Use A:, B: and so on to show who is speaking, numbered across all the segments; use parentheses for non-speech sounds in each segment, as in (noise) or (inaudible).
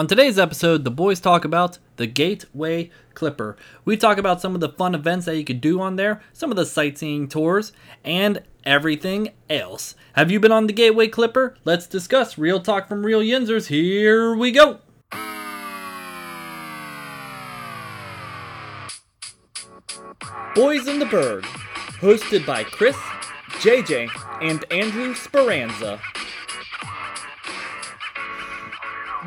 A: On today's episode, the boys talk about the Gateway Clipper. We talk about some of the fun events that you could do on there, some of the sightseeing tours, and everything else. Have you been on the Gateway Clipper? Let's discuss real talk from real Yinzers. Here we go. Boys in the Burgh, hosted by Chris, JJ, and Andrew Speranza.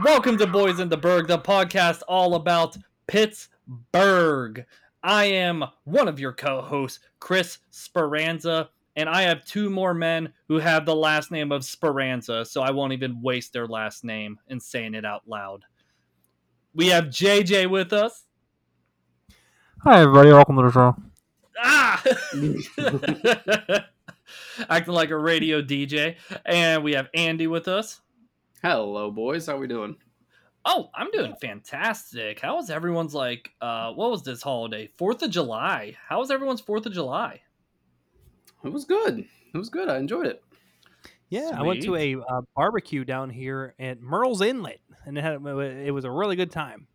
A: Welcome to Boys in the Burgh, the podcast all about Pittsburgh. I am one of your co hosts, Chris Speranza, and I have two more men who have the last name of Speranza, so I won't even waste their last name in saying it out loud. We have JJ with us.
B: Hi, everybody. Welcome to the show.
A: Ah! (laughs) Acting like a radio DJ. And we have Andy with us.
C: Hello, boys. How are we doing?
A: Oh, I'm doing fantastic. How was everyone's like? Uh, what was this holiday? Fourth of July. How was everyone's Fourth of July?
C: It was good. It was good. I enjoyed it.
B: Yeah, I went to a uh, barbecue down here at Murrells Inlet, and it had it was a really good time.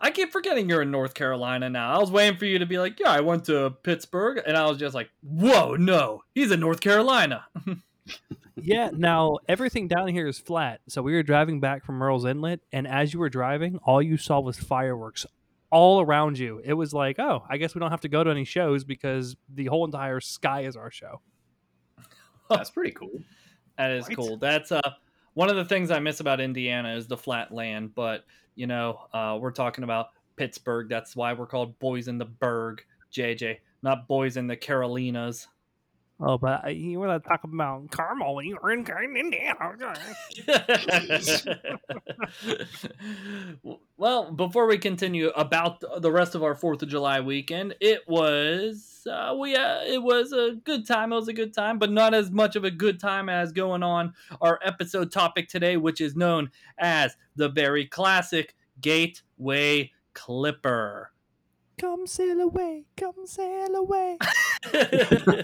A: I keep forgetting you're in North Carolina now. I was waiting for you to be like, "Yeah, I went to Pittsburgh," and I was just like, "Whoa, no, he's in North Carolina." (laughs)
B: yeah, now everything down here is flat. So we were driving back from Murrells Inlet, and as you were driving, all you saw was fireworks all around you. It was like, oh, I guess we don't have to go to any shows because the whole entire sky is our show.
C: That's pretty (laughs) cool.
A: that is right? cool. That's uh one of the things I miss about Indiana is the flat land, but you know, uh, we're talking about Pittsburgh. That's why we're called Boys in the Burgh, JJ, not Boys in the Carolinas.
B: Oh, but you want to talk about Carmel when you're in Indiana. (laughs)
A: well, before we continue about the rest of our Fourth of July weekend, it was uh, we uh, it was a good time. It was a good time, but not as much of a good time as going on our episode topic today, which is known as the very classic Gateway Clipper.
B: Come sail away, come sail away. (laughs)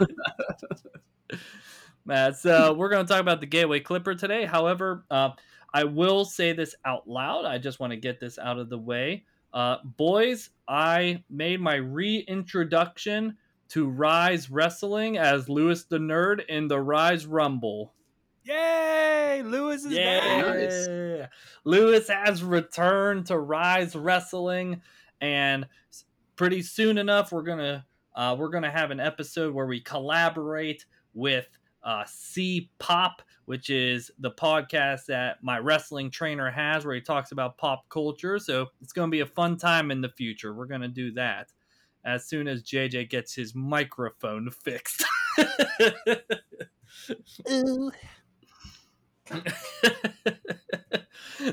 A: Matt, so we're going to talk about the Gateway Clipper today. However, uh, I will say this out loud. I just want to get this out of the way. Uh, boys, I made my reintroduction to Rise Wrestling as Lewis the Nerd in the Rise Rumble.
B: Yay! Lewis is Yay! back.
A: Nice. Lewis has returned to Rise Wrestling, and pretty soon enough we're gonna uh, we're gonna have an episode where we collaborate with uh, C Pop, which is the podcast that my wrestling trainer has, where he talks about pop culture. So it's gonna be a fun time in the future. We're gonna do that as soon as JJ gets his microphone fixed. (laughs) (laughs)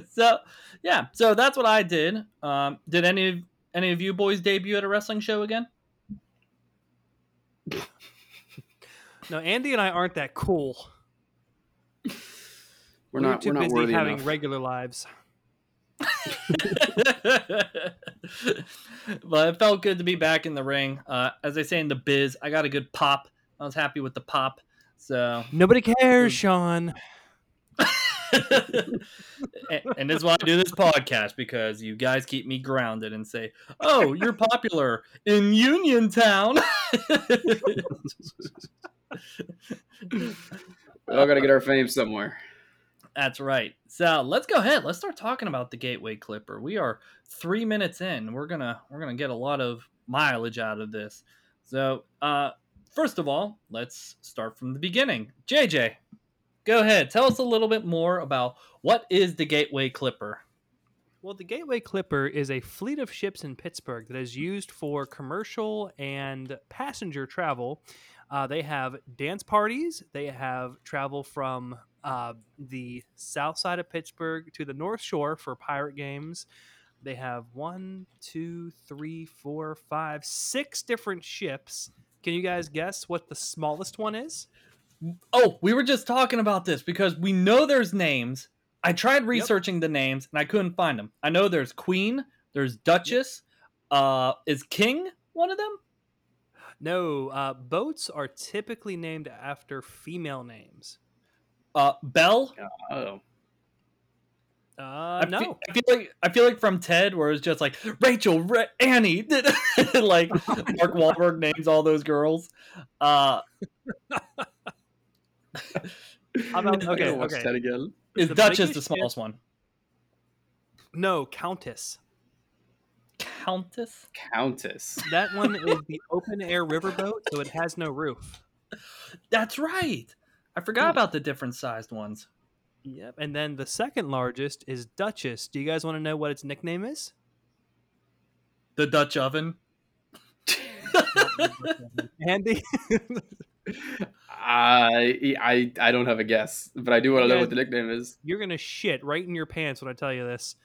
A: so yeah, so that's what I did. Um, did any any of you boys debut at a wrestling show again? (laughs)
B: no, Andy and I aren't that cool.
C: We're, not.
B: Too
C: we're
B: busy
C: not
B: having
C: enough.
B: regular lives. (laughs)
A: but it felt good to be back in the ring. Uh, as I say in the biz, I got a good pop. I was happy with the pop. So
B: nobody cares, Sean. (laughs)
A: and, and that's why I do this podcast because you guys keep me grounded and say, "Oh, you're popular in Uniontown."
C: we all got to get our fame somewhere.
A: That's right. So let's go ahead. Let's start talking about the Gateway Clipper. We are three minutes in. We're gonna we're gonna get a lot of mileage out of this. So, uh, first of all, let's start from the beginning. JJ, go ahead. Tell us a little bit more about what is the Gateway Clipper.
B: Well, the Gateway Clipper is a fleet of ships in Pittsburgh that is used for commercial and passenger travel. Uh, they have dance parties. They have travel from uh, the south side of Pittsburgh to the North Shore for pirate games. They have one, two, three, four, five, six different ships. Can you guys guess what the smallest one is?
A: Oh, we were just talking about this because we know there's names. I tried researching yep. the names and I couldn't find them. I know there's Queen, there's Duchess. Yep. Uh, is King one of them?
B: No, uh, boats are typically named after female names.
A: Uh, Belle.
C: Oh.
B: Uh,
A: I
B: no.
A: feel, I feel like I feel like from Ted, where it's just like Rachel, Ra- Annie, (laughs) like Mark Wahlberg names all those girls. Uh, (laughs)
B: How about- (laughs) okay, okay.
C: that again.
A: is
B: The
A: Duchess
B: biggest
A: the smallest one?
B: No, Countess.
A: Countess.
C: Countess.
B: That one (laughs) is the open air riverboat, so it has no roof.
A: That's right. I forgot about the different sized ones.
B: Yep. And then the second largest is Duchess. Do you guys want to know what its nickname is?
A: The Dutch oven. (laughs)
B: Andy?
C: I I I don't have a guess, but I do want to know what the nickname is.
B: You're going to shit right in your pants when I tell you this.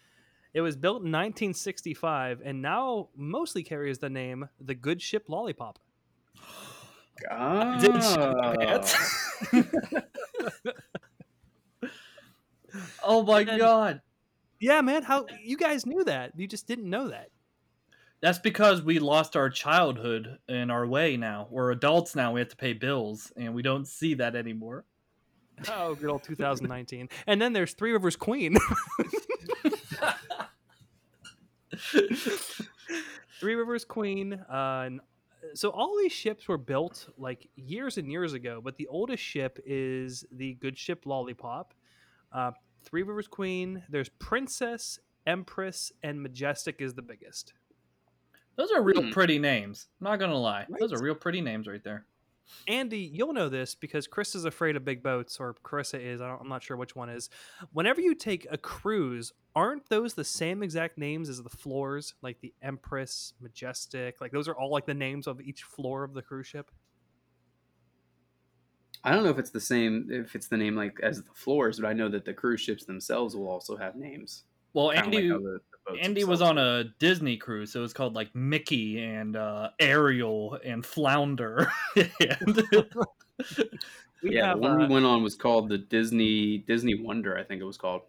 B: It was built in 1965 and now mostly carries the name the Good Ship Lollipop.
A: Didn't shit my pants. (laughs) oh my
B: then-
A: god.
B: Yeah, man. How you guys knew that? You just didn't know that.
A: That's because we lost our childhood in our way now. We're adults now. We have to pay bills, and we don't see that anymore.
B: Oh, good old 2019. and then there's Three Rivers Queen. Three Rivers Queen. Uh, and so all these ships were built like years and years ago, but the oldest ship is the good ship Lollipop. Uh, Three Rivers Queen. There's Princess, Empress, and Majestic is the biggest.
A: Those are real
C: Hmm.
A: pretty names. I'm not gonna lie. Those are real pretty names right there.
B: Andy, you'll know this because Chris is afraid of big boats, or Carissa is. I don't, I'm not sure which one is. Whenever you take a cruise, aren't those the same exact names as the floors, like the Empress, Majestic? Like those are all like the names of each floor of the cruise ship.
C: I don't know if it's the same if it's the name like as the floors, but I know that the cruise ships themselves will also have names.
A: Well,
C: Kinda like
A: Andy,
C: how the- the boats
A: Andy was on a Disney cruise, so it was called like Mickey and uh, Ariel and Flounder. (laughs) and, (laughs)
B: We
C: yeah,
B: have,
C: the one we
B: uh,
C: went on was called the Disney Disney Wonder, I think it was called.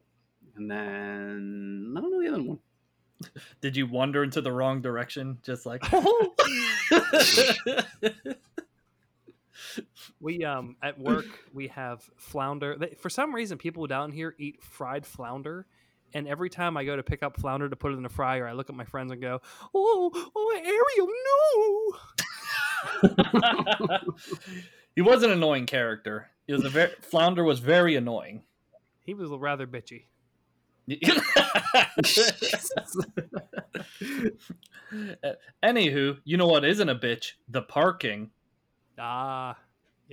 C: And then I don't know the other one. (laughs)
A: did you wander into the wrong direction? Just like
B: we um at work we have flounder. For some reason, people down here eat fried flounder. And every time I go to pick up flounder to put it in the fryer, I look at my friends and go, "Oh, oh, Ariel, no!" (laughs)
A: he was an annoying character. He was a very Flounder was very annoying.
B: He was rather bitchy. (laughs)
A: Anywho, you know what isn't a bitch? The parking.
B: Ah,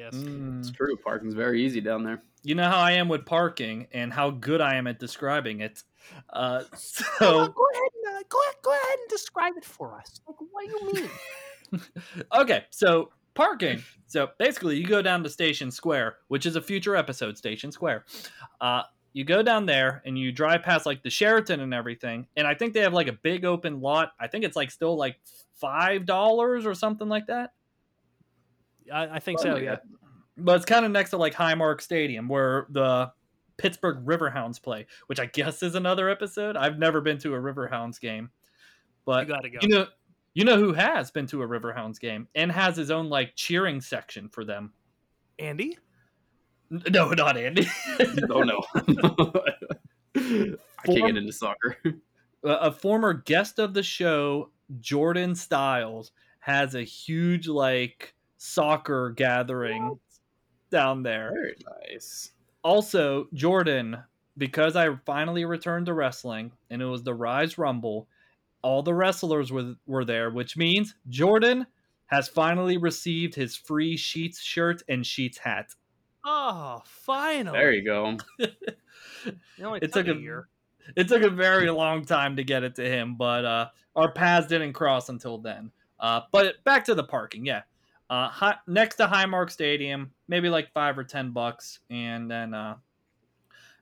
B: yes.
A: Mm.
C: It's true. Parking's very easy down there.
A: You know how I am with parking and how good I am at describing it. Uh, (laughs)
B: Well,
A: so
B: go ahead and uh, go ahead, go ahead and describe it for us. Like, what do you mean? (laughs)
A: okay, so parking. So basically, you go down to Station Square, which is a future episode, Station Square. Uh, you go down there and you drive past like the Sheraton and everything, and I think they have like a big open lot. I think it's like still like five dollars or something like that.
B: I, I think so.
C: Something
B: Yeah.
A: But it's kind of next to like Highmark Stadium where the Pittsburgh Riverhounds play, which I guess is another episode. I've never been to a Riverhounds game, but
B: You
A: but
B: gotta go.
A: you know, you know who has been to a Riverhounds game and has his own like cheering section for them.
B: Andy.
A: No, not Andy. (laughs)
C: oh no. (laughs) I can't get into soccer.
A: a a former guest of the show, Jordan Styles, has a huge like soccer gathering down there.
C: Very nice.
A: Also, Jordan, because I finally returned to wrestling and it was the Rise Rumble, all the wrestlers were were there, which means Jordan has finally received his free Sheets shirt and Sheets hat.
B: Oh, finally.
C: There you go. (laughs)
B: It
A: It
B: took
A: took
B: a
A: a-
B: year.
A: It took a very long time to get it to him, but uh, our paths didn't cross until then. Uh, but back to the parking, yeah. Uh, next to Highmark Stadium, maybe like five or ten bucks, and then uh,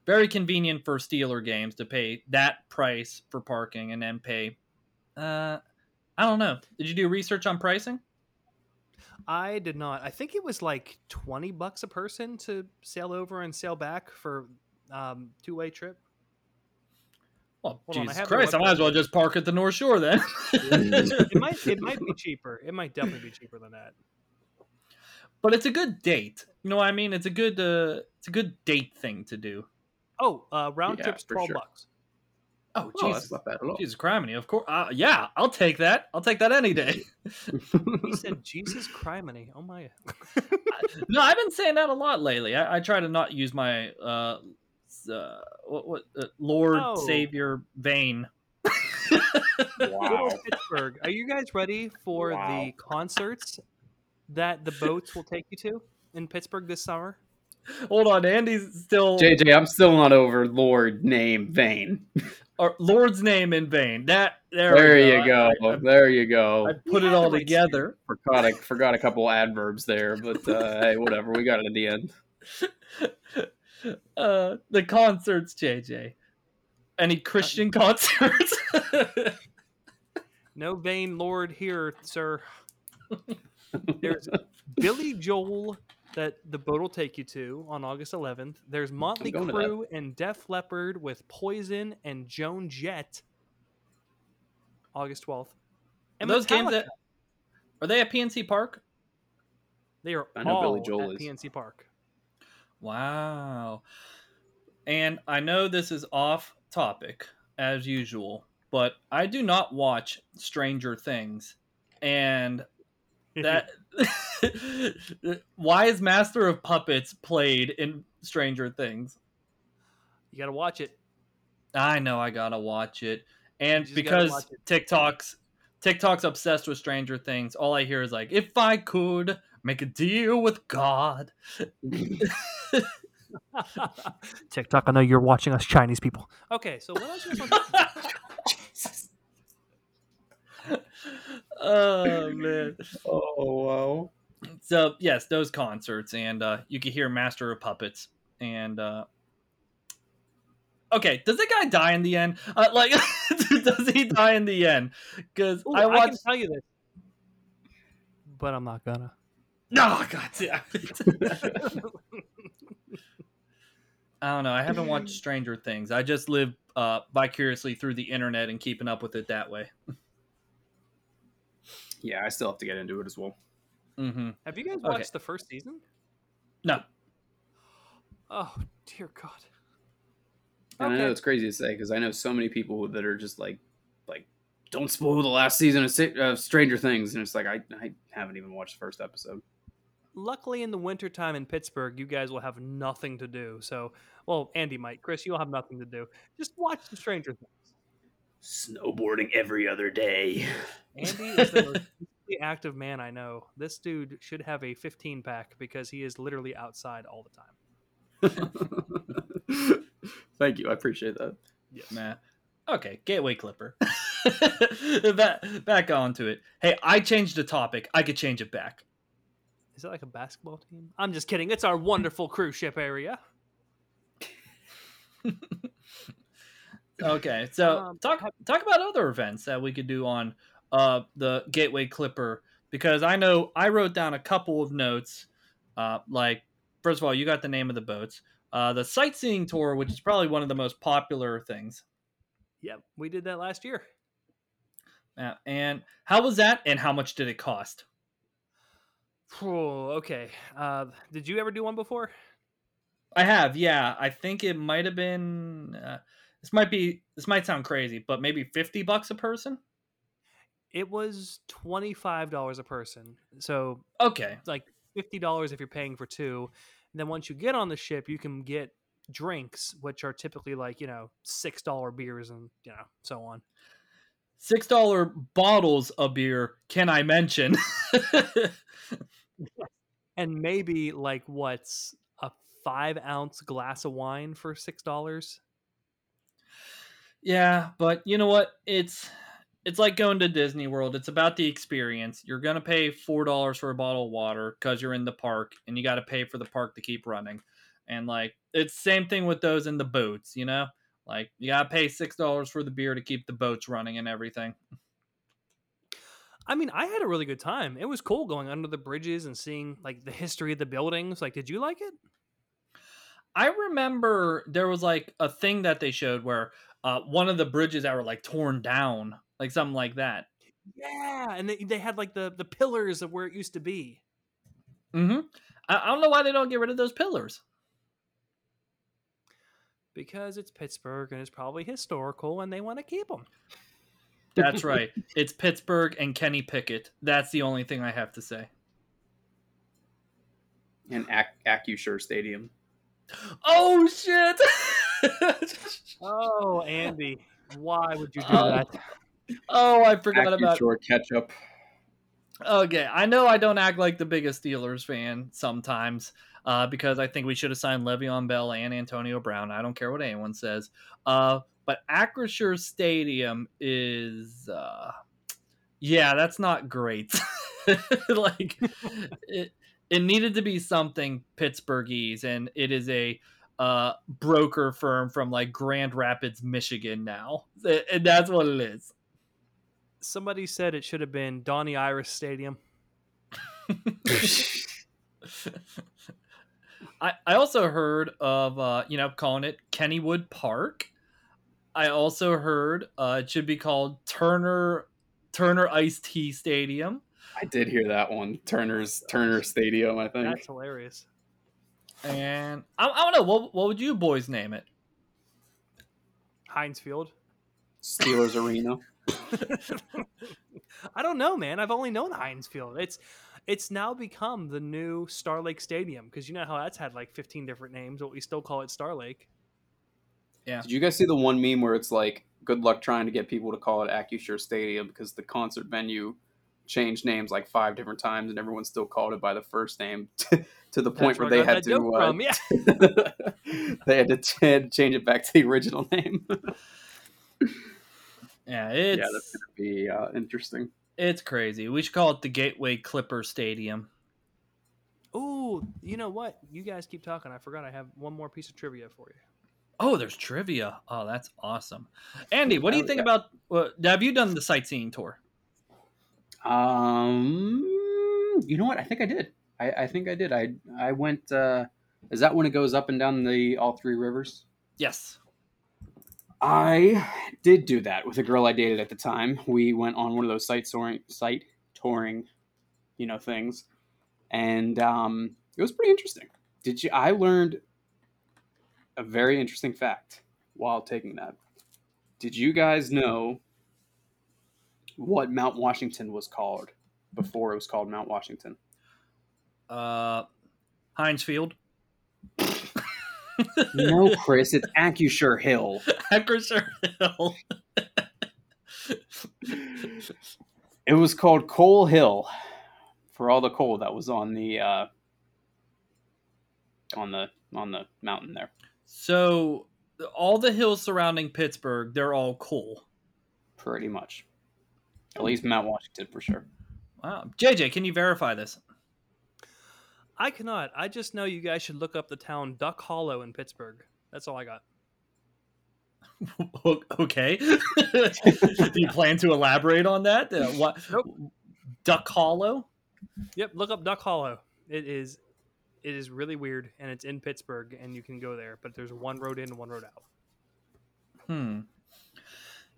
A: very convenient for Steeler games to pay that price for parking and then pay. Uh, I don't know. Did you do research on pricing?
B: I did not. I think it was like twenty bucks a person to sail over and sail back for um, two way trip.
A: Well,
B: Hold on, I
A: Jesus
B: have the
A: Christ! I might as well just park at the North Shore then. (laughs)
B: It might it (laughs) might be cheaper. It might definitely be cheaper than that.
A: But it's a good date. You know what I mean? It's a good uh, it's a good date thing to do.
B: Oh, uh, round
C: Yeah,
B: trip's twelve
C: sure.
B: bucks.
A: Oh,
C: Oh,
A: Jesus,
C: that's not bad at all.
A: Jesus criminy. Of course. Uh, yeah, I'll take that. I'll take that any day. (laughs)
B: He said, "Jesus criminy." Oh my. (laughs)
A: no, I've been saying that a lot lately. I, I try to not use my uh, uh what, what uh, Lord
B: Oh.
A: Savior vein. (laughs)
C: wow.
B: Pittsburgh. Are you guys ready for
C: Wow.
B: the concerts that the (laughs) boats will take you to in Pittsburgh this summer?
A: Hold on, Andy's still
C: JJ, I'm still not over Lord name Vane. (laughs)
A: or Lord's name in vain. That there,
C: There you go.
A: I, I-
C: there you go.
A: I put it all together.
C: forgot I forgot a couple adverbs there, but uh, (laughs) hey, whatever. We got it at the end.
A: uh, the concerts, JJ. Any Christian concerts?
B: No vain lord here, sir. There's (laughs) Billy Joel that the boat will take you to on August 11th. There's Motley
C: going.
B: Crue and Def Leppard with Poison and Joan Jett. August 12th.
A: Are
B: And
A: those games that are they at PNC Park?
B: they are
C: I know
B: all
C: Billy Joel
B: at
C: is.
B: PNC Park.
A: Wow. And I know this is off topic as usual, but I do not watch Stranger Things. And that (laughs) why is Master of Puppets played in Stranger Things?
B: you got to watch it.
A: I know I gotta watch it, and
B: You just gotta
A: because
B: watch it.
A: TikTok's TikTok's obsessed with Stranger Things, all I hear is like, "If I could make a deal with God." (laughs) (laughs)
B: TikTok, I know you're watching us Chinese people. Okay, so what else you want to talk about?
A: Oh man!
C: Oh wow.
A: So yes, those concerts, and uh, you could hear Master of Puppets, and uh, okay, does that guy die in the end? Uh, like, (laughs) does he die in the end? Because
B: Ooh,
A: I
B: I,
A: watched.
B: can tell you this, but I'm not gonna.
A: No, God damn it. (laughs) I don't know. I haven't watched Stranger Things. I just live uh, vicariously through the internet and keeping up with it that way.
C: Yeah, I still have to get into it as well.
A: hmm
B: Have you guys
A: Okay.
B: watched the first season?
A: No.
B: Oh dear God.
C: And I know it's crazy to say because I know so many people that are just like, like, don't spoil the last season of Sa- of Stranger Things, and it's like I, I haven't even watched the first episode.
B: Luckily, in the wintertime in Pittsburgh, you guys will have nothing to do. So, well, Andy might. Chris, you'll have nothing to do. Just watch the Stranger Things.
C: Snowboarding every other day.
B: Andy is the (laughs) most physically active man I know. This dude should have a 15 pack because he is literally outside all the time. (laughs)
C: Thank you, I appreciate that.
B: Yes.
A: Nah. Okay, Gateway Clipper. (laughs) back, back onto it. Hey, I changed the topic. I could change it back.
B: Is it like a basketball team? I'm just kidding. It's our wonderful cruise ship area.
A: Okay, so
B: Um,
A: talk talk about other events that we could do on uh, the Gateway Clipper because I know I wrote down a couple of notes. Uh, like first of all, you got the name of the boats. Uh, the sightseeing tour, which is probably one of the most popular things.
B: Yep, we did that last year.
A: Uh, and how was that? And how much did it cost?
B: Oh, okay. Uh, did you ever do one before?
A: I have, yeah. I think it might have been. Uh, this might be. This might sound crazy, but maybe fifty bucks a person.
B: It was twenty five dollars a person. So
A: Okay,
B: it's like fifty dollars if you're paying for two. And then once you get on the ship, you can get drinks, which are typically like you know six dollar beers and you know so on.
A: six dollar bottles of beer. Can I mention? (laughs)
B: And maybe like what's a five ounce glass of wine for six dollars.
A: Yeah, but you know what? It's it's like going to Disney World. It's about the experience. You're gonna pay four dollars for a bottle of water because you're in the park, and you got to pay for the park to keep running. And like it's same thing with those in the boats. You know, like you gotta pay six dollars for the beer to keep the boats running and everything.
B: I mean, I had a really good time. It was cool going under the bridges and seeing like the history of the buildings. Like, did you like it?
A: I remember there was like a thing that they showed where uh, one of the bridges that were like torn down, like something like that.
B: Yeah, and they, they had like the the pillars of where it used to be.
A: Mm-hmm. I, I don't know why they don't get rid of those pillars.
B: Because it's Pittsburgh and it's probably historical, and they want to keep them.
A: That's (laughs) right. It's Pittsburgh and Kenny Pickett. That's the only thing I have to say.
C: And Ac- Acrisure Stadium.
A: Oh shit! (laughs) (laughs)
B: Oh, Andy, why would you do
A: Oh,
B: that?
A: oh, I forgot about.
C: Acrisure ketchup.
A: Okay, I know I don't act like the biggest Steelers fan sometimes uh, because I think we should have signed Le'Veon Bell and Antonio Brown. I don't care what anyone says. Uh, but Acrisure Stadium is, uh, yeah, that's not great. (laughs) like (laughs) it, it needed to be something Pittsburghese, and it is a uh, broker firm from like Grand Rapids, Michigan now, and that's what it is.
B: Somebody said it should have been Donnie Iris Stadium. (laughs) (laughs)
A: I, I also heard of uh, you know calling it Kennywood Park. I also heard uh, it should be called Turner Turner Ice Tea Stadium.
C: I did hear that one. Turner's Turner Stadium, I think.
B: That's hilarious.
A: And I, I don't know what what would you boys name it?
B: Heinz Field.
C: Steelers Arena. (laughs)
B: I don't know, man. I've only known Heinz Field. It's it's now become the new Star Lake Stadium because you know how that's had like 15 different names, but we still call it Star Lake.
A: Yeah.
C: Did you guys see the one meme where it's like, good luck trying to get people to call it Acrisure Stadium because the concert venue changed names like five different times and everyone still called it by the first name (laughs) to, to the point
B: That's
C: where
B: where
C: they had to
B: joke from.
C: uh,
B: Yeah. (laughs)
C: they had to ch- change it back to the original (laughs) name.
A: Yeah, it's
C: yeah, that's gonna be uh, interesting.
A: it's crazy. We should call it the Gateway Clipper Stadium.
B: Oh, you know what? You guys keep talking. I forgot I have one more piece of trivia for you.
A: Oh, there's trivia. Oh, that's awesome. Andy, what do you think about? Uh, have you done the sightseeing tour?
C: Um, you know what? I think I did. I, I think I did. I I went. Uh, is that when it goes up and down the all three rivers?
A: Yes.
C: I did do that with a girl I dated at the time. We went on one of those site touring, site touring, you know, things, and um, it was pretty interesting. Did you? I learned a very interesting fact while taking that. Did you guys know what Mount Washington was called before it was called Mount Washington?
A: Uh, Heinz Field.
C: No, (laughs) Chris, it's Acrisure Hill.
A: Acrisure Hill.
C: It was called Coal Hill for all the coal that was on the uh, on the on the mountain there.
A: So all the hills surrounding Pittsburgh, they're all coal.
C: Pretty much, at least Mount Washington for sure.
A: Wow. JJ, can you verify this?
B: I cannot. I just know you guys should look up the town Duck Hollow in Pittsburgh. That's all I got. (laughs)
A: Okay. (laughs) Do you plan to elaborate on that? Uh, what?
B: Nope.
A: Duck Hollow.
B: Yep, look up Duck Hollow. It is it is really weird and it's in Pittsburgh and you can go there, but there's one road in and one road out.
A: Hmm.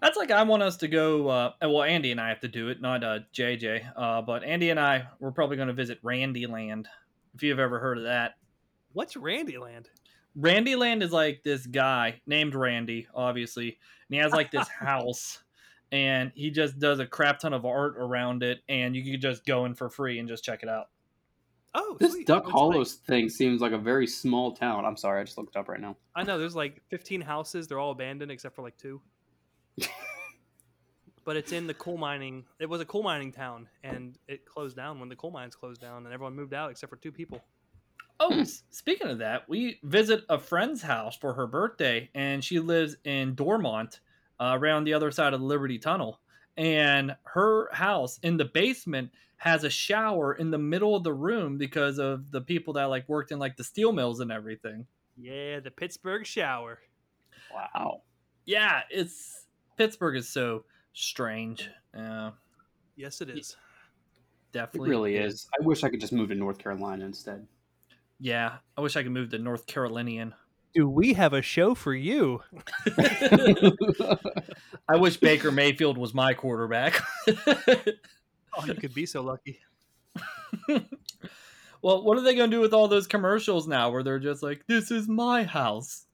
A: That's like I want us to go. Uh, well, Andy and I have to do it, not uh, JJ. Uh, but Andy and I, we're probably going to visit Randy Land. If you've ever heard of that,
B: What's Randyland?
A: Randy Land is like this guy named Randy, obviously, and he has like this (laughs) house, and he just does a crap ton of art around it, and you can just go in for free and just check it out.
B: Oh,
C: This
B: sweet.
C: Duck
B: It's
C: Hollow
B: like-
C: thing seems like a very small town. I'm sorry, I just looked it up right now.
B: I know there's like 15 houses. They're all abandoned except for like two. But it's in the coal mining. It was a coal mining town, and it closed down when the coal mines closed down, and everyone moved out except for two people.
A: Oh, speaking of that, we visit a friend's house for her birthday, and she lives in Dormont, uh, around the other side of the Liberty Tunnel. And her house in the basement has a shower in the middle of the room because of the people that like worked in like the steel mills and everything.
B: Yeah, the Pittsburgh shower.
C: Wow.
A: Yeah, it's Pittsburgh is so strange. Uh,
B: Yes, it is.
C: Definitely, it
A: definitely,
C: really is. I wish I could just move to North Carolina instead.
A: Yeah, I wish I could move to North Carolinian.
B: Do we have a show for you? (laughs) (laughs)
A: I wish Baker Mayfield was my quarterback. (laughs)
B: Oh, you could be so lucky.
A: well, what are they going to do with all those commercials now where they're just like, this is my house?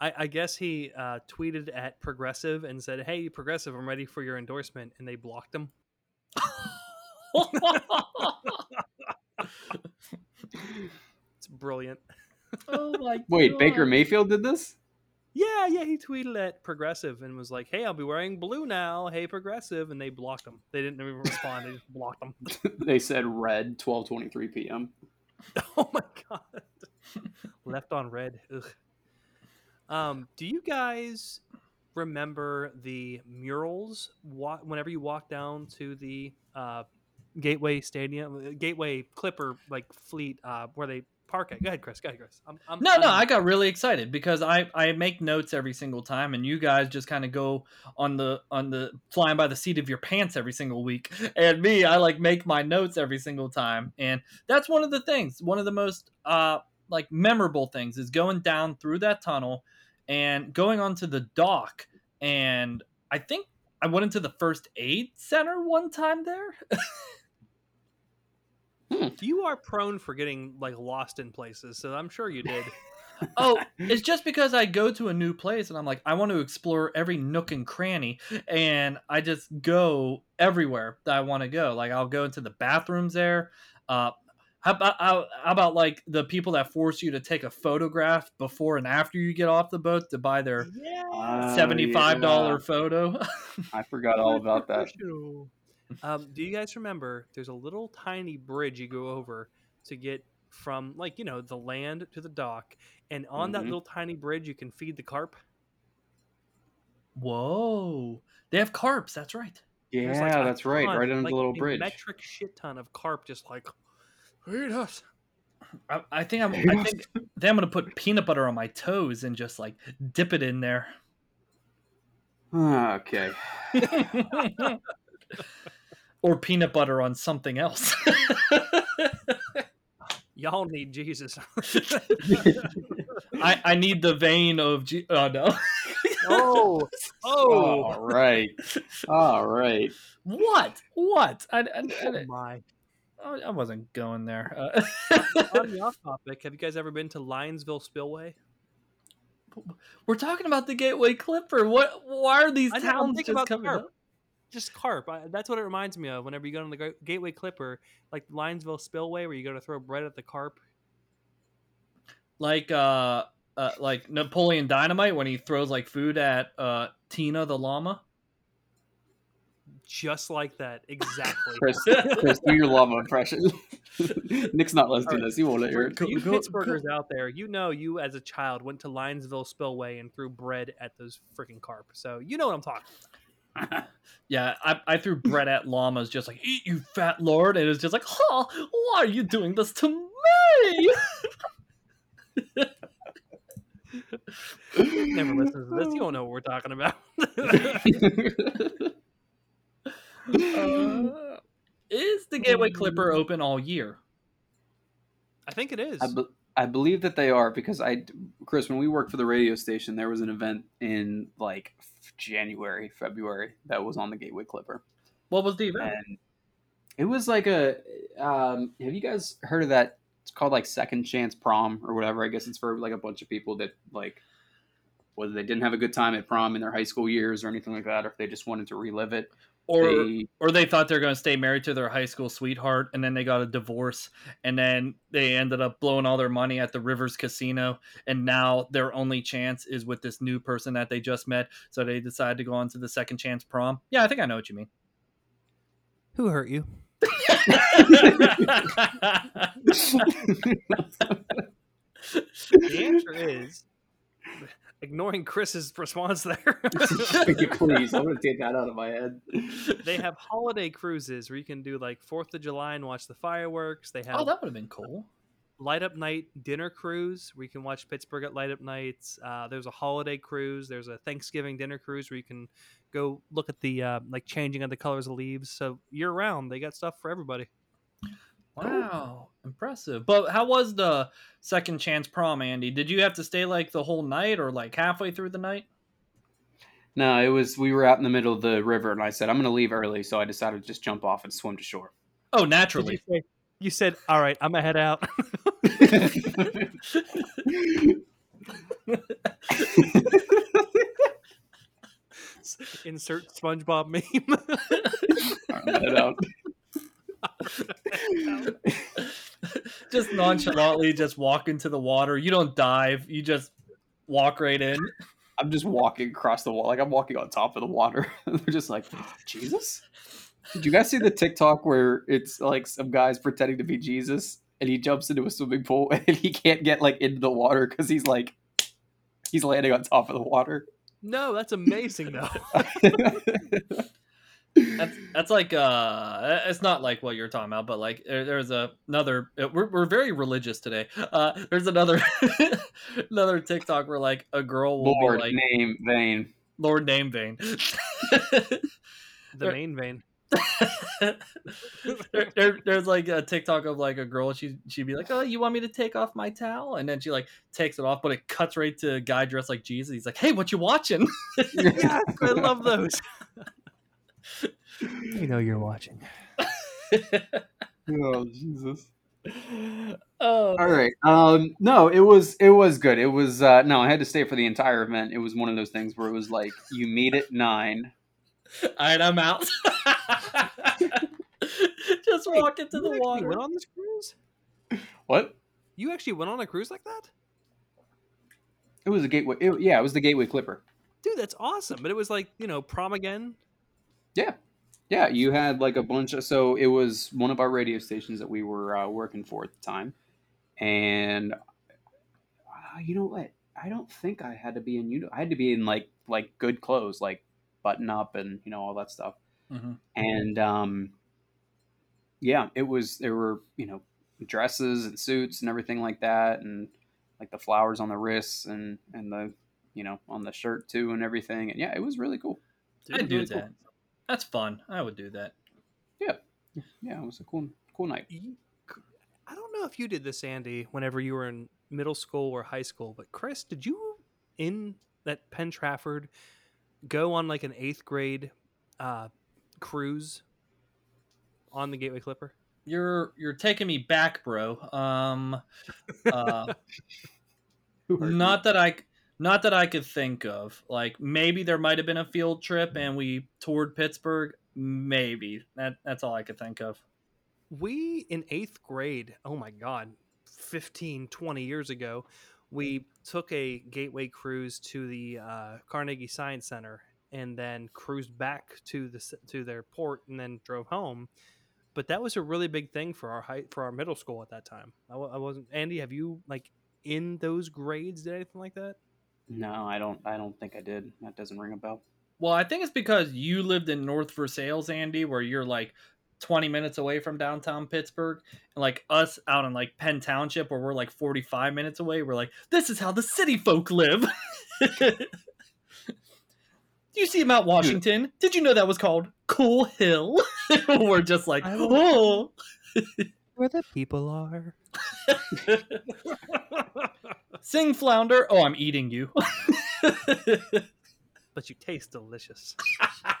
B: I, I guess he uh, tweeted at Progressive and said, "Hey, Progressive, I'm ready for your endorsement," and they blocked him. It's brilliant.
A: oh my
C: Wait, Baker Mayfield did this?
B: Yeah, yeah, he tweeted at Progressive and was like, "Hey, I'll be wearing blue now. Hey, Progressive," and they blocked him. They didn't even respond. They just blocked him. (laughs)
C: they said red, twelve twenty three p.m. (laughs)
B: oh my god, left on red. Ugh. Um, do you guys remember the murals? Wa- whenever you walk down to the uh, Gateway Stadium, Gateway Clipper like fleet, uh, where they park at. Go ahead, Chris. Go ahead, Chris. I'm, I'm,
A: No, no,
B: I'm-
A: I got really excited because I I make notes every single time, and you guys just kind of go on the on the flying by the seat of your pants every single week, and me, I like make my notes every single time, and that's one of the things, one of the most uh like memorable things is going down through that tunnel and going onto the dock, and I think I went into the first aid center one time there. (laughs)
B: You are prone for getting like lost in places, so I'm sure you did. (laughs)
A: oh, it's just because I go to a new place and I'm like, I want to explore every nook and cranny, and I just go everywhere that I want to go. Like I'll go into the bathrooms there. Uh, how about how, how about like the people that force you to take a photograph before and after you get off the boat to buy their
B: yeah.
C: Uh,
A: seventy five dollar
C: yeah.
A: photo?
C: I forgot all about that.
B: Um, do you guys remember? There's a little tiny bridge you go over to get from, like, you know, the land to the dock, and on that
C: Mhm.
B: little tiny bridge, you can feed the carp.
A: Whoa, they have carps. That's right.
C: Yeah,
B: like,
C: that's right.
B: ton,
C: Right under
B: like,
C: the little bridge.
B: metric shit ton of carp, just like feed us.
A: I, I think I'm. I think, (laughs) then I'm gonna put peanut butter on my toes and just like dip it in there.
C: Ah, okay. (laughs)
A: or peanut butter on something else. (laughs)
B: Y'all need Jesus.
A: I, I need the vein of G- oh no
B: oh, oh,
C: All right. All right.
A: what what I, I,
B: oh my.
A: I- I wasn't going there uh, (laughs)
B: On the off topic, have you guys ever been to Linesville Spillway?
A: we're talking about the Gateway Clipper what why are these
B: I
A: towns just
B: about
A: coming
B: carp.
A: up
B: Just carp. I, that's what it reminds me of. Whenever you go on the Gateway Clipper, like Linesville Spillway, where you go to throw bread at the carp.
A: like uh, uh like Napoleon Dynamite when he throws like food at uh Tina the llama
B: Just like that, exactly.
C: Chris, Chris, do your llama impression. (laughs) Nick's not listening to this. He won't hear
B: For
C: it.
A: Go-
B: you
A: go-
B: Pittsburghers out there, you know you as a child went to Linesville Spillway and threw bread at those freaking carp. So you know what I'm talking. about. (laughs)
A: Yeah, I, I threw bread at llamas, just like "Eat, you fat lord," and it was just like, "Huh? Why are you doing this to me?" (laughs)
B: Never listens to this. You don't know what we're talking about.
A: Uh, is the Gateway Clipper open all year?
B: I think it is.
C: I, be- I believe that they are because I, Chris, when we worked for the radio station, there was an event in like January, February that was on the Gateway Clipper,
A: What was the event?
C: and it was like a. Um, have you guys heard of that? It's called like Second Chance Prom or whatever. I guess it's for like a bunch of people that like whether they didn't have a good time at prom in their high school years or anything like that, or if they just wanted to relive it.
A: Or
C: they,
A: or they thought they're going to stay married to their high school sweetheart, and then they got a divorce, and then they ended up blowing all their money at the Rivers Casino, and now their only chance is with this new person that they just met. So they decided to go on to the second chance prom. Yeah, I think I know what you mean.
B: Who hurt you? (laughs) (laughs) (laughs) The answer is ignoring Chris's response there. (laughs)
C: Please, I'm going to take that out of my head.
B: they have holiday cruises where you can do like Fourth of July and watch the fireworks. They have
A: oh, that would have been cool.
B: light up night dinner cruise where you can watch Pittsburgh at light up nights. Uh, there's a holiday cruise. There's a Thanksgiving dinner cruise where you can go look at the uh, like changing of the colors of leaves. So year round, they got stuff for everybody.
A: Wow, impressive. But how was the second chance prom, Andy? Did you have to stay like the whole night or like halfway through the night?
C: No, it was we were out in the middle of the river, and I said I'm going to leave early, so I decided to just jump off and swim to shore.
A: Oh, naturally.
B: you, say, you said, "All right, I'm gonna head out." (laughs) Insert SpongeBob meme. (laughs)
C: that out. (laughs)
A: just nonchalantly just walk into the water. You don't dive. You just walk right in.
C: I'm just walking across the wall, like I'm walking on top of the water. (laughs) They're just like, Jesus. Did you guys see the TikTok where it's like some guys pretending to be Jesus and he jumps into a swimming pool (laughs) and he can't get like into the water because he's like he's landing on top of the water.
B: no, that's amazing though.
A: That's that's like uh, it's not like what you're talking about, but like there, there's a, another. uh, We're we're very religious today. Uh, there's another (laughs) another TikTok where like a girl will
C: Lord
A: be like
C: name vain.
A: Lord Name Vein. (laughs)
B: the main vein. (laughs)
A: there, there- there's like a TikTok of like a girl. She she'd be like, "Oh, you want me to take off my towel?" And then she like takes it off, but it cuts right to a guy dressed like Jesus. He's like, "Hey, what you watching?"
B: Yes, I love those. You know you're watching. (laughs)
C: Oh Jesus.
A: oh,
C: All right. Um no, it was it was good. It was uh no, I had to stay for the entire event. It was one of those things where it was like you meet at 9.
A: all right, I'm out. (laughs) Just
B: Wait,
A: walk into
B: You
A: the water.
B: went on this cruise?
C: What?
B: You actually went on a cruise like that?
C: It was a gateway. It, yeah, it was the Gateway Clipper.
B: Dude, that's awesome. But it was like, you know, prom again.
C: Yeah, Yeah, you had like a bunch of. So it was one of our radio stations that we were uh, working for at the time, and uh, you know what? I don't think I had to be in uni. I had to be in like like good clothes, like button up and you know all that stuff.
A: Mhm.
C: And um, yeah, it was there were you know dresses and suits and everything like that, and like the flowers on the wrists and and the you know on the shirt too and everything. And yeah, it was really cool.
A: I do
B: really cool.
A: That. That's fun. I would do that.
C: Yeah, yeah, it was a cool cool night.
B: I don't know if you did this, Andy, whenever you were in middle school or high school, but Chris, did you in that Penn Trafford go on like an eighth grade uh, cruise on the Gateway Clipper?
A: You're you're taking me back, bro. Um, uh, (laughs)
C: Who hurt you?
A: not that I not that I could think of. Like maybe there might have been a field trip and we toured Pittsburgh. Maybe that that's all I could think of.
B: We in eighth grade, oh my God, 15, 20 years ago, we took a gateway cruise to the uh, Carnegie Science Center and then cruised back to the to their port and then drove home. But that was a really big thing for our high, for our middle school at that time. I, I wasn't Andy. Have you like in those grades did anything like that?
C: No, I don't. I don't think I did. That doesn't ring a bell.
A: Well, I think it's because you lived in North Versailles, Andy, where you're like 20 minutes away from downtown Pittsburgh, and like us out in like Penn Township, where we're like 45 minutes away. We're like, this is how the city folk live. (laughs) You see Mount Washington? Did you know that was called Cool Hill? (laughs) we're just like, oh.
B: Where (laughs) the people are.
A: Sing flounder. Oh, I'm eating you. (laughs)
B: but you taste delicious. (laughs)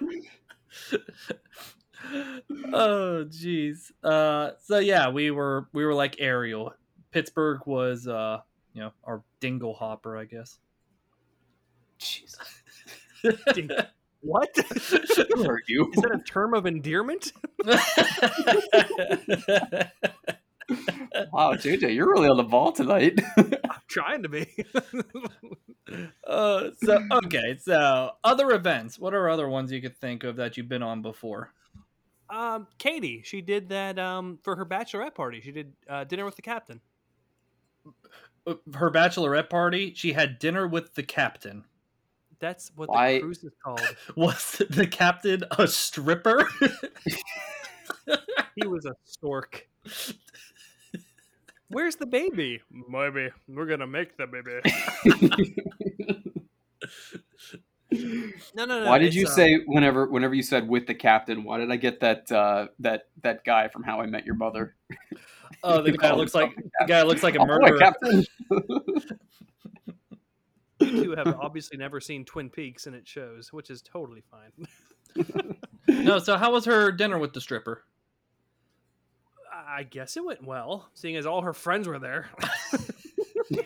A: oh jeez. Uh so yeah, we were we were like Ariel. Pittsburgh was uh you know, our dingle hopper, I guess.
C: Jesus,
B: Ding- What?
C: who hurt you?
B: Is that a term of endearment? (laughs)
C: wow, JJ, you're really on the ball tonight.
B: I'm trying to be. (laughs)
A: uh, so okay, so other events. What are other ones you could think of that you've been on before?
B: um, Katie, she did that um, for her bachelorette party. She did uh, dinner with the captain.
A: Uh, Her bachelorette party, she had dinner with the captain.
B: That's what
C: Why-
B: the cruise is called. (laughs)
A: Was the captain a stripper? (laughs)
B: he was a stork. Where's the baby? Maybe we're gonna make the baby. (laughs) No, no, no.
C: why did you
B: uh,
C: say whenever whenever you said with the captain? Why did I get that uh, that that guy from How I Met Your Mother?
A: oh, the (laughs) guy looks like the guy looks like a
C: Oh, boy,
A: murderer.
C: Captain. (laughs)
B: You two have obviously never seen Twin Peaks, and it shows, which is totally fine.
A: No, so how was her dinner with the stripper?
B: I guess it went well, seeing as all her friends were there. (laughs)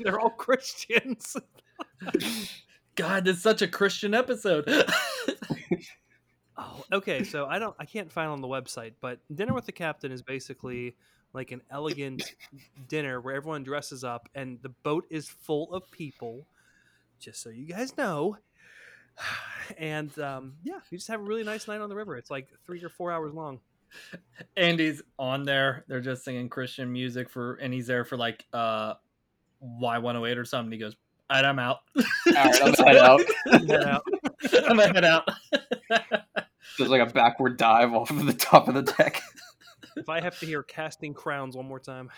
B: They're all Christians. (laughs)
A: God, this is such a Christian episode.
B: Oh, okay. So I don't, I can't find on the website, but dinner with the captain is basically like an elegant dinner where everyone dresses up and the boat is full of people. Just so you guys know. (sighs) And um, yeah, you just have a really nice night on the river. It's like three or four hours long.
A: Andy's on there. They're just singing Christian music for, and he's there for like uh Y108 or something. He goes, "All right, I'm out. (laughs)
C: All right, I'm gonna head out.
B: Head (laughs) out.
A: I'm gonna head out." (laughs)
C: There's like a backward dive off of the top of the deck.
B: if I have to hear casting crowns one more time,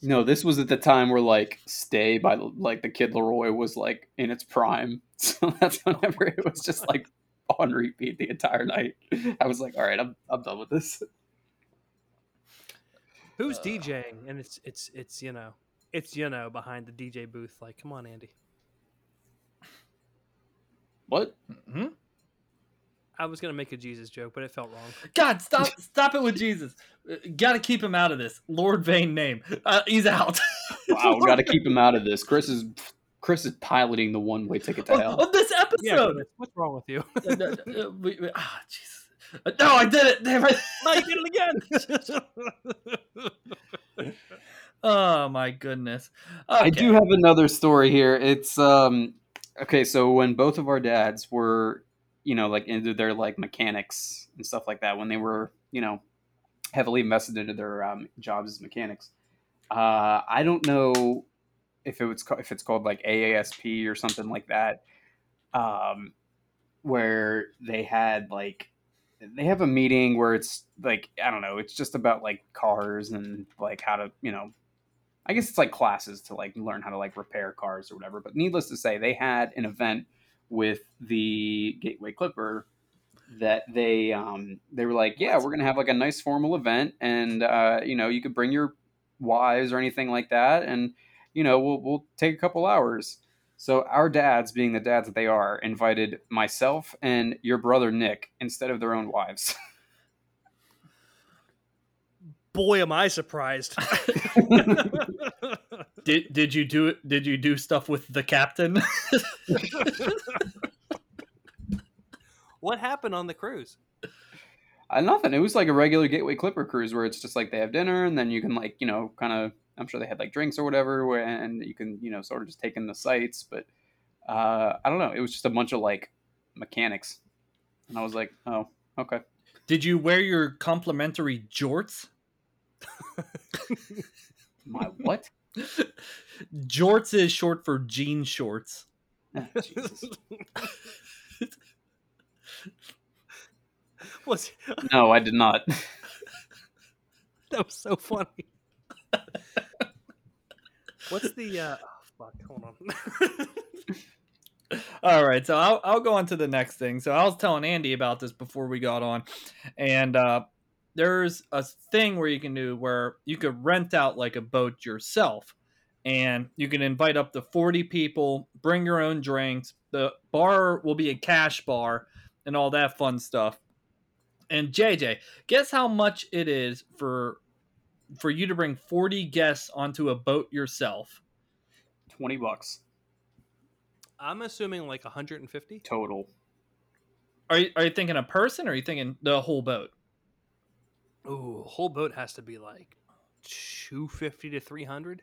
C: No, this was at the time where like "Stay" by like the Kid LAROI was like in its prime. So that's whenever it was just like (laughs) on repeat the entire night. I was like, all right, I'm I'm done with this.
B: who's
A: Uh.
B: DJing? And it's it's it's you know it's you know behind the DJ booth. Like, come on, Andy.
C: What?
A: hmm
B: I was gonna make a Jesus joke, but it felt wrong. (laughs)
A: God, stop! Stop it with Jesus. Got to keep him out of this. Lord Vane name. Uh, he's out.
C: Wow, we got to (laughs) keep him out of this. Chris is Chris is piloting the one way ticket to
A: of,
C: hell.
A: of this
B: Yeah,
A: episode.
B: Chris, what's wrong with you? (laughs)
A: Uh, uh, uh, we- we- Ah, Jesus. Uh, No, I did it. Damn it.
B: no, you did it again. (laughs)
A: Oh my goodness.
C: I do have another story here. It's um okay, so when both of our dads were, you know, like into their like mechanics and stuff like that, when they were, you know, heavily invested into their um, jobs as mechanics, uh, I don't know if it was if it's called like AASP or something like that, um, where they had like they have a meeting where it's like I don't know, it's just about like cars and like how to you know I guess it's like classes to like learn how to like repair cars or whatever. But needless to say, they had an event with the Gateway Clipper that they um they were like, yeah, we're gonna have like a nice formal event, and uh, you know you could bring your wives or anything like that, and you know we'll we'll take a couple hours. So our dads, being the dads that they are, invited myself and your brother Nick instead of their own wives. (laughs)
B: Boy, am I surprised. (laughs) (laughs)
A: Did did you do it? Did you do stuff with the captain?
B: what happened on the cruise?
C: Uh, nothing. It was like a regular Gateway Clipper cruise where it's just like they have dinner and then you can like you know kind of I'm sure they had like drinks or whatever and you can you know sort of just take in the sights. But uh, I don't know. It was just a bunch of like mechanics, and I was like, oh okay.
A: Did you wear your complimentary jorts? (laughs)
C: My what?
A: jorts is short for jean shorts.
C: Ah, (laughs)
B: Was
C: No, I did not. (laughs)
B: that was so funny. What's the uh oh fuck, hold on. (laughs)
A: All right, so I'll I'll go on to the next thing. So I was telling Andy about this before we got on, and uh, there's a thing where you can do where you could rent out like a boat yourself, and you can invite up to forty people, bring your own drinks. The bar will be a cash bar and all that fun stuff. And JJ, guess how much it is for for you to bring forty guests onto a boat yourself?
C: Twenty bucks
B: I'm assuming like 150.
C: total.
A: Are you, are you thinking a person or are you thinking the whole boat?
B: Ooh, whole boat has to be like 250 to 300.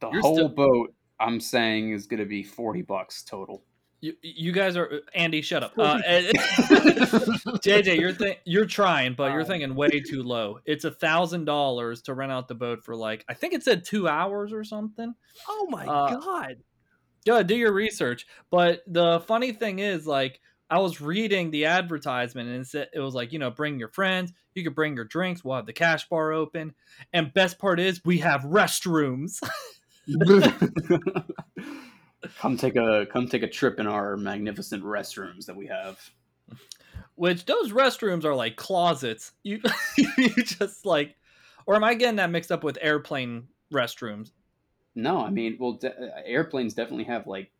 C: The
A: You're
C: whole
A: still-
C: boat, I'm saying, is going to be forty bucks total.
A: You, you guys are Andy. Shut up, uh, (laughs) JJ. (laughs) You're th- you're trying, but you're thinking way too low. It's a thousand dollars to rent out the boat for like I think it said two hours or something.
B: Oh my
A: Uh,
B: god.
A: Yeah, do your research. But the funny thing is, like, I was reading the advertisement and it said it was like, you know, bring your friends. You could bring your drinks. We'll have the cash bar open. And best part is, we have restrooms. (laughs)
C: come take a come take a trip in our magnificent restrooms that we have.
A: which those restrooms are like closets. (laughs) You you just like, or am I getting that mixed up with airplane restrooms?
C: No, I mean, well, de- uh, airplanes definitely have like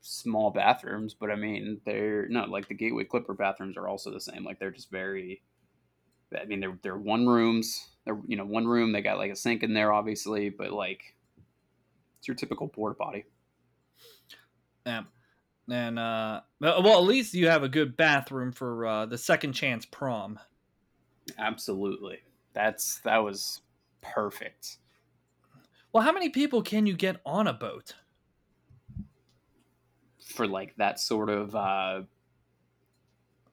C: small bathrooms, but I mean, they're not like the Gateway Clipper bathrooms are also the same. Like they're just very, I mean, they're they're one rooms. They're you know one room. They got like a sink in there, obviously, but like it's your typical porta potty.
A: Yeah. And uh well, at least you have a good bathroom for uh the second chance prom.
C: Absolutely, that's that was perfect.
A: Well, how many people can you get on a boat?
C: for like that sort of uh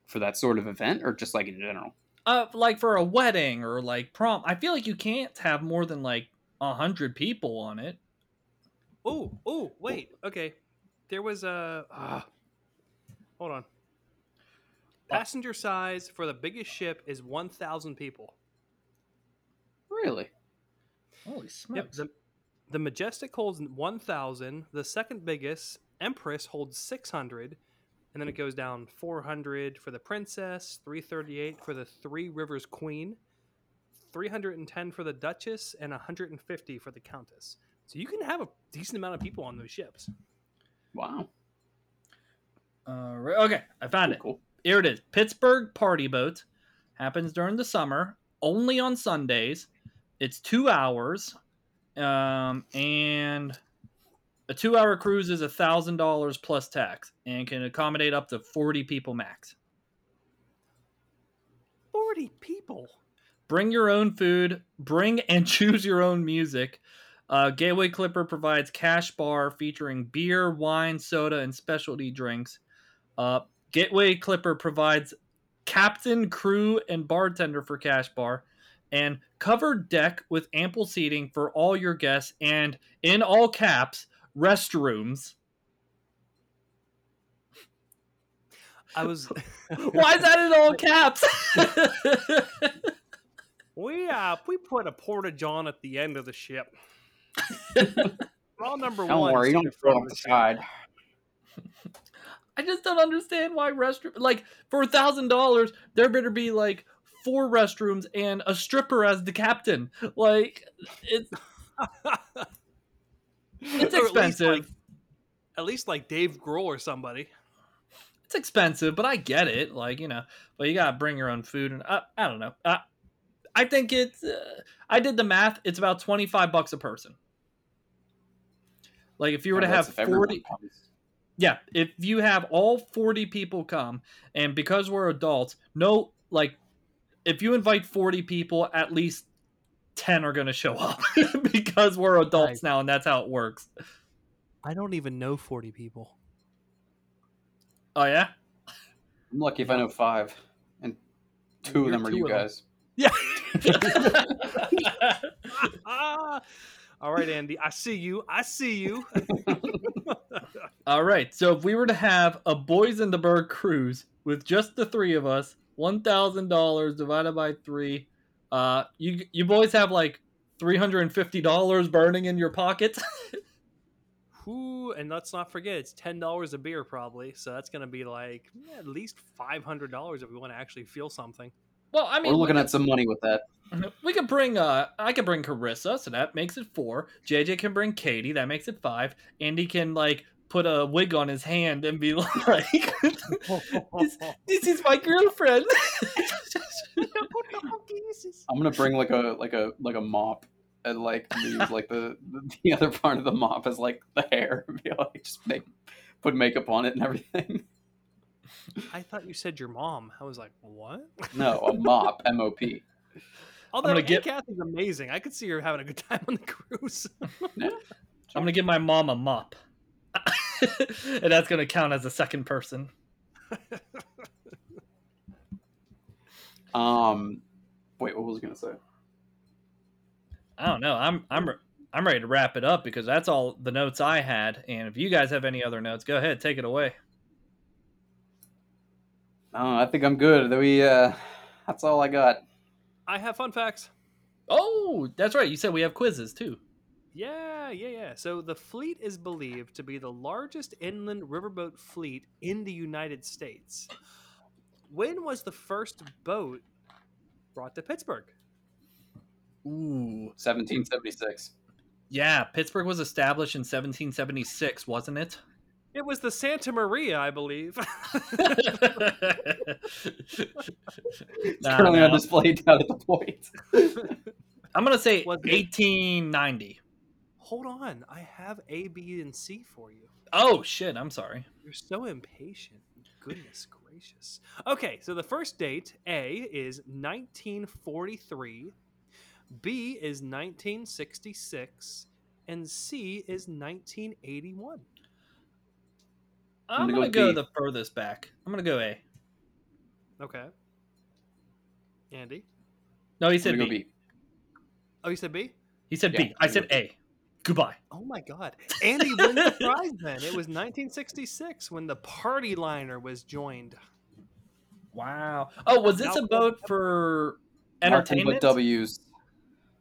C: for that sort of event or just like in general
A: Uh like for a wedding or like prom. I feel like you can't have more than like a hundred people on it.
B: Oh, oh, wait. Okay. There was a. ah. hold on. Passenger size for the biggest ship is 1,000 people.
C: really
A: Holy
B: Yep.
A: smokes.
B: The, the Majestic holds 1,000. The second biggest, Empress, holds 600. And then it goes down 400 for the Princess, 338 for the Three Rivers Queen, 310 for the Duchess, and 150 for the Countess. So you can have a decent amount of people on those ships.
C: Wow
A: Uh, okay, I found it.
C: cool
A: Here it is. Pittsburgh Party Boat happens during the summer, only on Sundays. It's two hours, um, and a two-hour cruise is a thousand dollars plus tax, and can accommodate up to forty people max.
B: 40 people.
A: Bring your own food. Bring and (laughs) choose your own music. Uh, Gateway Clipper provides cash bar featuring beer, wine, soda, and specialty drinks. Uh, Gateway Clipper provides captain, crew, and bartender for cash bar, and covered deck with ample seating for all your guests, and in all caps, restrooms.
B: I was. (laughs) (laughs)
A: Why is that in all caps?
B: we uh we put a portage on at the end of the ship. (laughs) Rule number
C: don't
B: one.
C: worry you don't throw
B: front
C: off the side
A: I just don't understand why restroom like for a thousand dollars there better be like four restrooms and a stripper as the captain. Like it's (laughs) it's
B: Or at least,
A: expensive.
B: like- At least like Dave Grohl or somebody.
A: it's expensive, but I get it. Like you know, but you gotta bring your own food and I, I don't know. I, I think it's. Uh, I did the math. It's about twenty five bucks a person. Like if you were to
C: Yeah, that's
A: have forty. Yeah, if you have all 40 people come, and because we're adults, no, like, if you invite 40 people, at least 10 are going to show up (laughs) because we're adults
B: Right.
A: now, and that's how it works.
B: I don't even know 40 people.
A: Oh, yeah?
C: i'm lucky if i know five and two of
B: You're
C: them are you
B: of them.
C: guys
B: Yeah. (laughs) (laughs) All right, Andy. I see you. I see you.
A: all right, so if we were to have a Boys in the Burgh cruise with just the three of us, $1,000 divided by three, uh, you, you boys have like $350 burning in your pockets. (laughs)
B: Ooh, and let's not forget, it's ten dollars a beer probably. So that's gonna be like yeah, at least five hundred dollars if we want to actually feel something.
A: Well, I mean,
C: we're looking
A: we
C: at some money with that
A: We could bring uh I could bring Carissa, so that makes it four. JJ can bring Katie, that makes it five. Andy can like put a wig on his hand and be (laughs) like this, this is my girlfriend. (laughs)
C: i'm gonna bring like a like a like a mop and like use like the the other part of the mop as like the hair and (laughs) be like just make put makeup on it and everything
B: I thought you said your mom. I was like, what?
C: no a mop (laughs) m-o-p
B: Although
A: gonna get-
B: Kathy's amazing. I could see her having a good time on the cruise.
C: yeah (laughs)
A: I'm gonna give my mom a mop. (laughs) and that's gonna count as a second person.
C: um wait what was i gonna say
A: I don't know. I'm I'm I'm ready to wrap it up because that's all the notes I had. And if you guys have any other notes, go ahead, take it away.
C: Oh, I think I'm good. We uh that's all I got.
B: I have fun facts.
A: Oh, that's right. You said we have quizzes too.
B: Yeah, yeah, yeah. So the fleet is believed to be the largest inland riverboat fleet in the United States. When was the first boat brought to Pittsburgh?
A: Ooh.
C: 1776.
A: Yeah, Pittsburgh was established in 1776, wasn't it?
B: It was the Santa Maria, I believe. (laughs)
C: It's
A: Nah,
C: currently on display down at the point. (laughs)
A: I'm gonna say
B: Was it-
A: 1890.
B: Hold on, I have A, B, and C for you.
A: Oh shit! I'm sorry.
B: You're so impatient. Goodness gracious. Okay, so the first date, A, is 1943, B is 1966, and C is 1981.
A: I'm,
C: gonna
A: gonna,
C: go
A: go the furthest back. I'm gonna go A.
B: Okay. Andy?
A: No, he
C: I'm
A: said
C: gonna
A: B.
C: go B.
B: Oh, you said B?
A: He said
C: Yeah,
A: B. I
C: I'm
A: said
C: gonna
A: A. Goodbye.
B: Oh my God. Andy wins the (laughs) prize then. It was 1966 when the party liner was joined.
A: Wow. Oh, was this a boat for entertainment?
C: but W's.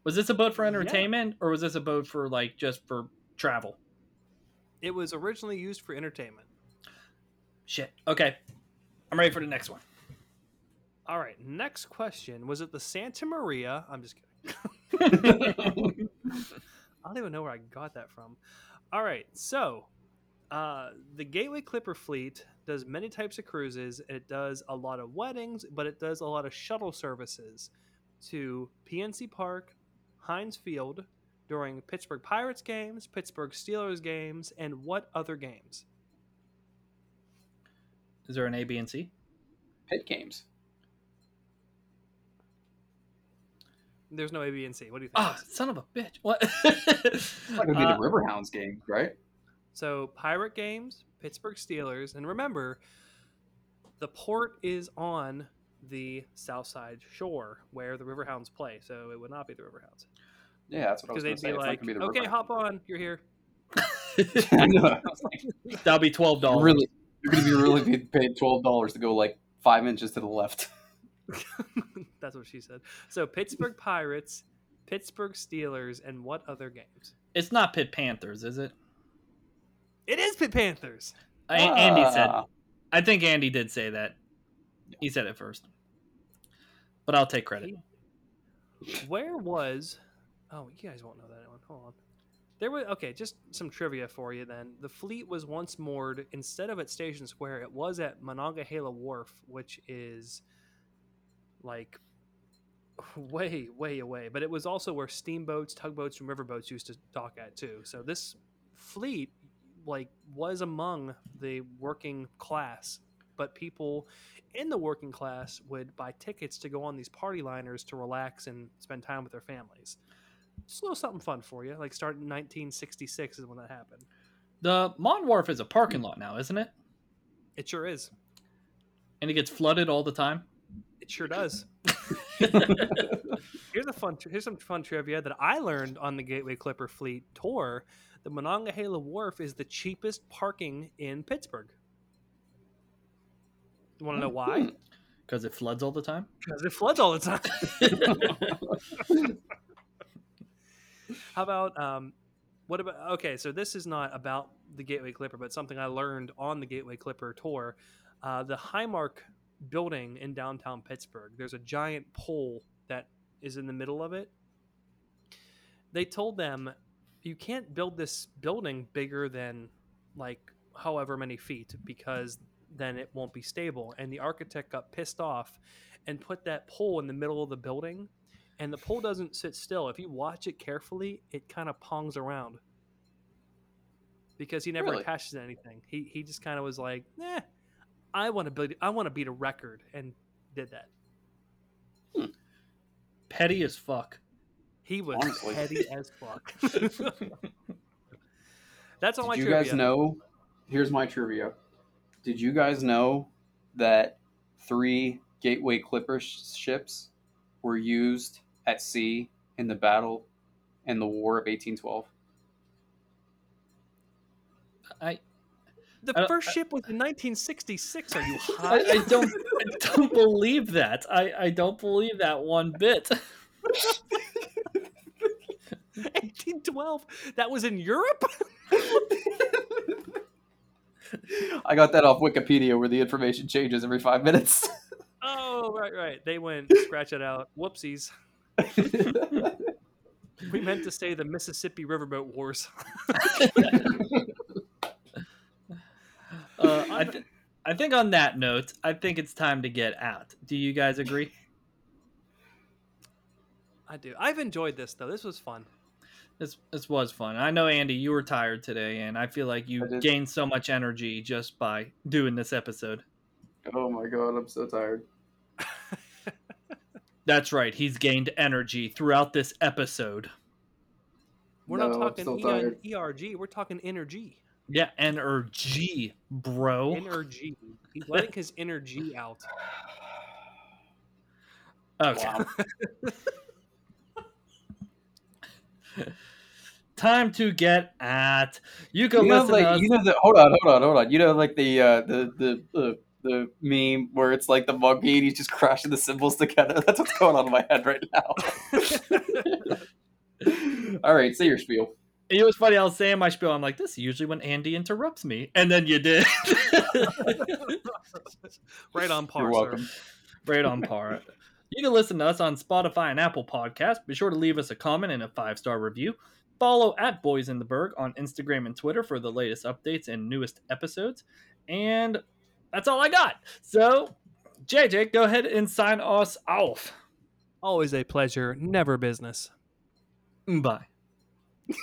A: Was this a boat for
B: Yeah.
A: entertainment, or was this a boat for like just for travel?
B: It was originally used for entertainment.
A: Shit. Okay. I'm ready for the next one.
B: All right, next question. Was it the Santa Maria? I'm just kidding. (laughs) I don't even know where I got that from. All right, so uh, the Gateway Clipper fleet does many types of cruises. It does a lot of weddings, but it does a lot of shuttle services to PNC Park, Heinz Field during Pittsburgh Pirates games, Pittsburgh Steelers games, and what other games?
A: Is there an A, B, and C?
C: Pitt games.
B: There's no A, B, and C. What do you think?
A: Ah, son of a bitch. What?
C: It's not gonna be
A: Uh,
C: the Riverhounds game, right?
B: So Pirate Games, Pittsburgh Steelers, and remember, the port is on the south side shore where the Riverhounds play. So it would not be the Riverhounds
C: Yeah, that's what I was
B: because
C: gonna
B: they'd
C: say.
B: be like,
C: be the
B: "Okay, hop on, you're here." (laughs) (laughs)
C: I know. I was like,
A: That'll be twelve dollars.
C: really, you're gonna be really be paid twelve dollars to go like five inches to the left. (laughs)
B: That's what she said. So Pittsburgh Pirates, Pittsburgh Steelers, and what other games?
A: It's not Pitt Panthers, is it?
B: It is Pitt Panthers.
A: A- Andy said.
C: Ah,
A: I think Andy did say that. He said it first. But I'll take credit.
B: Where was? Oh, you guys won't know that one. Hold on. There was okay. Just some trivia for you. Then the fleet was once moored instead of at Station Square. It was at Monongahela Wharf, which is like (laughs) way, way away. But it was also where steamboats, tugboats, and riverboats used to dock at too. So this fleet, like, was among the working class. But people in the working class would buy tickets to go on these party liners to relax and spend time with their families. Just a little something fun for you. Like starting in 1966 is when that happened.
A: The Mon Wharf is a parking lot now, isn't it?
B: It sure is.
A: And it gets flooded all the time.
B: It sure does. (laughs) here's a fun. Here's some fun trivia that I learned on the Gateway Clipper Fleet tour. The Monongahela Wharf is the cheapest parking in Pittsburgh. You want to know why? Hmm.
A: Because it floods all the time.
B: Because it floods all the time. (laughs) (laughs) (laughs) How about um, what about? Okay, so this is not about the Gateway Clipper, but something I learned on the Gateway Clipper tour. Uh, the Highmark building in downtown Pittsburgh. There's a giant pole that is in the middle of it. They told them you can't build this building bigger than like however many feet because then it won't be stable. And the architect got pissed off and put that pole in the middle of the building. And the pole doesn't sit still. If you watch it carefully, it kind of pongs around because he never
C: Really?
B: attaches to anything. He he just kind of was like, "Eh, I want to build. I want to beat a record," and did that.
A: Petty as fuck.
B: He was
C: Honestly.
B: petty as fuck. (laughs) That's all my trivia.
C: Did you
B: trivia.
C: guys know? Here's my trivia. Did you guys know that three Gateway Clipper sh- ships were used at sea in the battle in the War of 1812?
A: I,
B: The
A: I-
B: first ship was in 1966. Are you (laughs)
A: I,
B: high?
A: I don't I don't believe that. I, I don't believe that one bit. (laughs)
B: 1812. That was in Europe. (laughs)
C: I got that off Wikipedia where the information changes every five minutes.
B: Oh, right, right. They went (laughs) scratch it out. Whoopsies. (laughs) We meant to say the Mississippi Riverboat Wars. (laughs)
A: Uh, I, th- I think on that note, I think it's time to get out. Do you guys agree?
B: I do. I've enjoyed this though. This was fun.
A: This this was fun. I know Andy, you were tired today, and I feel like you gained so much energy just by doing this episode.
C: Oh my god, I'm so tired. (laughs)
A: That's right. He's gained energy throughout this episode.
B: We're
C: No,
B: not
C: I'm
B: talking
C: still
B: E-
C: tired.
B: ERG. We're talking energy.
A: Yeah, energy, bro.
B: Energy. He's letting his energy out. (sighs)
A: Okay.
C: Wow. (laughs)
A: Time to get at. You can
C: you know,
A: listen
C: like
A: to us.
C: you know the hold on, hold on, hold on. You know, like the uh, the the the the meme where it's like the monkey and he's just crashing the cymbals together. (laughs) That's what's going on in my head right now. (laughs) All right, say your spiel.
A: It was funny. I was saying my spiel. I'm like, this is usually when Andy interrupts me, and then you did. (laughs)
B: right on par.
C: You're
B: sir.
C: welcome.
A: right on par. You can listen to us on Spotify and Apple Podcasts. Be sure to leave us a comment and a five star review. Follow at Boys in the Burgh on Instagram and Twitter for the latest updates and newest episodes. And that's all I got. So, JJ, go ahead and sign us off.
B: Always a pleasure, never business.
A: Bye. (laughs)